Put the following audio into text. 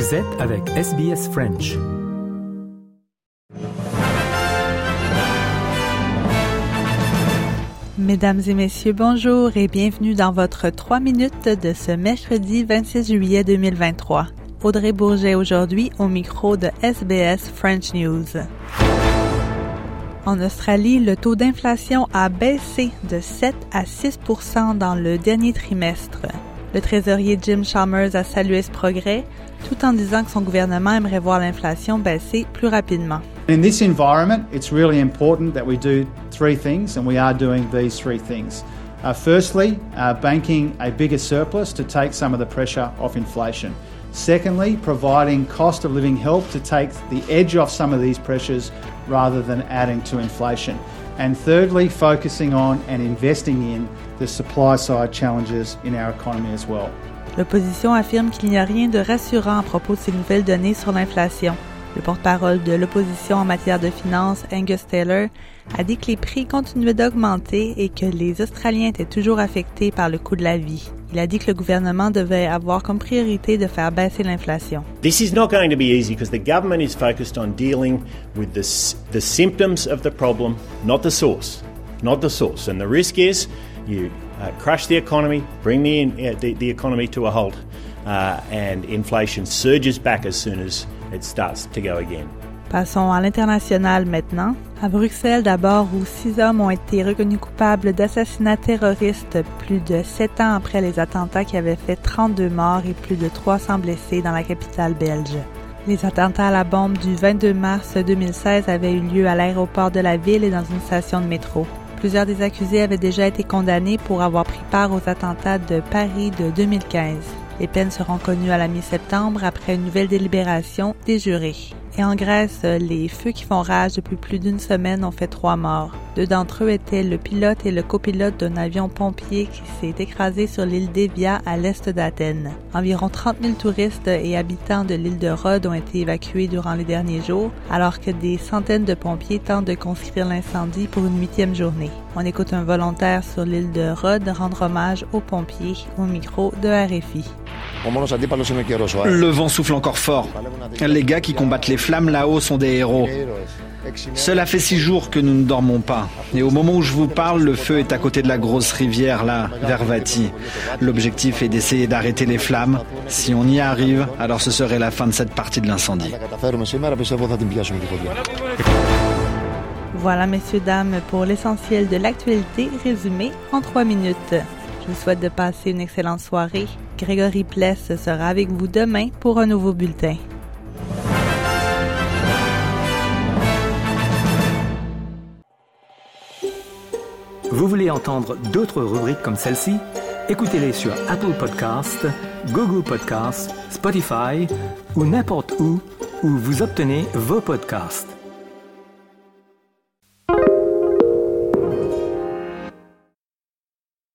Vous êtes avec SBS French. Mesdames et messieurs, bonjour et bienvenue dans votre 3 minutes de ce mercredi 26 juillet 2023. Audrey Bourget aujourd'hui au micro de SBS French News. En Australie, le taux d'inflation a baissé de 7 à 6 dans le dernier trimestre. Le trésorier Jim Chalmers a salué ce progrès, tout en disant que son gouvernement aimerait voir l'inflation baisser plus rapidement. In this environment, it's really important that we do three things, and we are doing these three things. Uh, firstly, uh, banking a bigger surplus to take some of the pressure off inflation. Secondly, providing cost of living help to take the edge off some of these pressures rather than adding to inflation. And thirdly, focusing on and investing in the supply side challenges in our economy as well. L'opposition affirme qu'il n'y a rien de rassurant à propos de ces nouvelles données sur l'inflation. Le porte-parole de l'opposition en matière de finances, Angus Taylor, a dit que les prix continuaient d'augmenter et que les Australiens étaient toujours affectés par le coût de la vie. Il a dit que le gouvernement devait avoir comme priorité de faire baisser l'inflation. This is not going to be easy because the government is focused on dealing with the, the symptoms of the problem, not the source. Not the source. And the risk is you uh, crush the economy, bring the, uh, the, the, economy to a halt, uh, and inflation surges back as soon as it starts to go again. Passons à l'international maintenant. À Bruxelles d'abord, où six hommes ont été reconnus coupables d'assassinats terroristes plus de sept ans après les attentats qui avaient fait 32 morts et plus de 300 blessés dans la capitale belge. Les attentats à la bombe du 22 mars 2016 avaient eu lieu à l'aéroport de la ville et dans une station de métro. Plusieurs des accusés avaient déjà été condamnés pour avoir pris part aux attentats de Paris de 2015. Les peines seront connues à la mi-septembre après une nouvelle délibération des jurés. Et en Grèce, les feux qui font rage depuis plus d'une semaine ont fait trois morts. Deux d'entre eux étaient le pilote et le copilote d'un avion pompier qui s'est écrasé sur l'île d'Evia à l'est d'Athènes. Environ 30 000 touristes et habitants de l'île de Rhodes ont été évacués durant les derniers jours, alors que des centaines de pompiers tentent de conscrire l'incendie pour une huitième journée. On écoute un volontaire sur l'île de Rhodes rendre hommage aux pompiers au micro de RFI. Le vent souffle encore fort. Les gars qui combattent les flammes là-haut sont des héros. Cela fait six jours que nous ne dormons pas. Et au moment où je vous parle, le feu est à côté de la grosse rivière, là, vers Vati. L'objectif est d'essayer d'arrêter les flammes. Si on y arrive, alors ce serait la fin de cette partie de l'incendie. Voilà, messieurs, dames, pour l'essentiel de l'actualité résumé en trois minutes. Je vous souhaite de passer une excellente soirée. Grégory Pless sera avec vous demain pour un nouveau bulletin. Vous voulez entendre d'autres rubriques comme celle-ci? Écoutez-les sur Apple Podcasts, Google Podcasts, Spotify ou n'importe où où vous obtenez vos podcasts.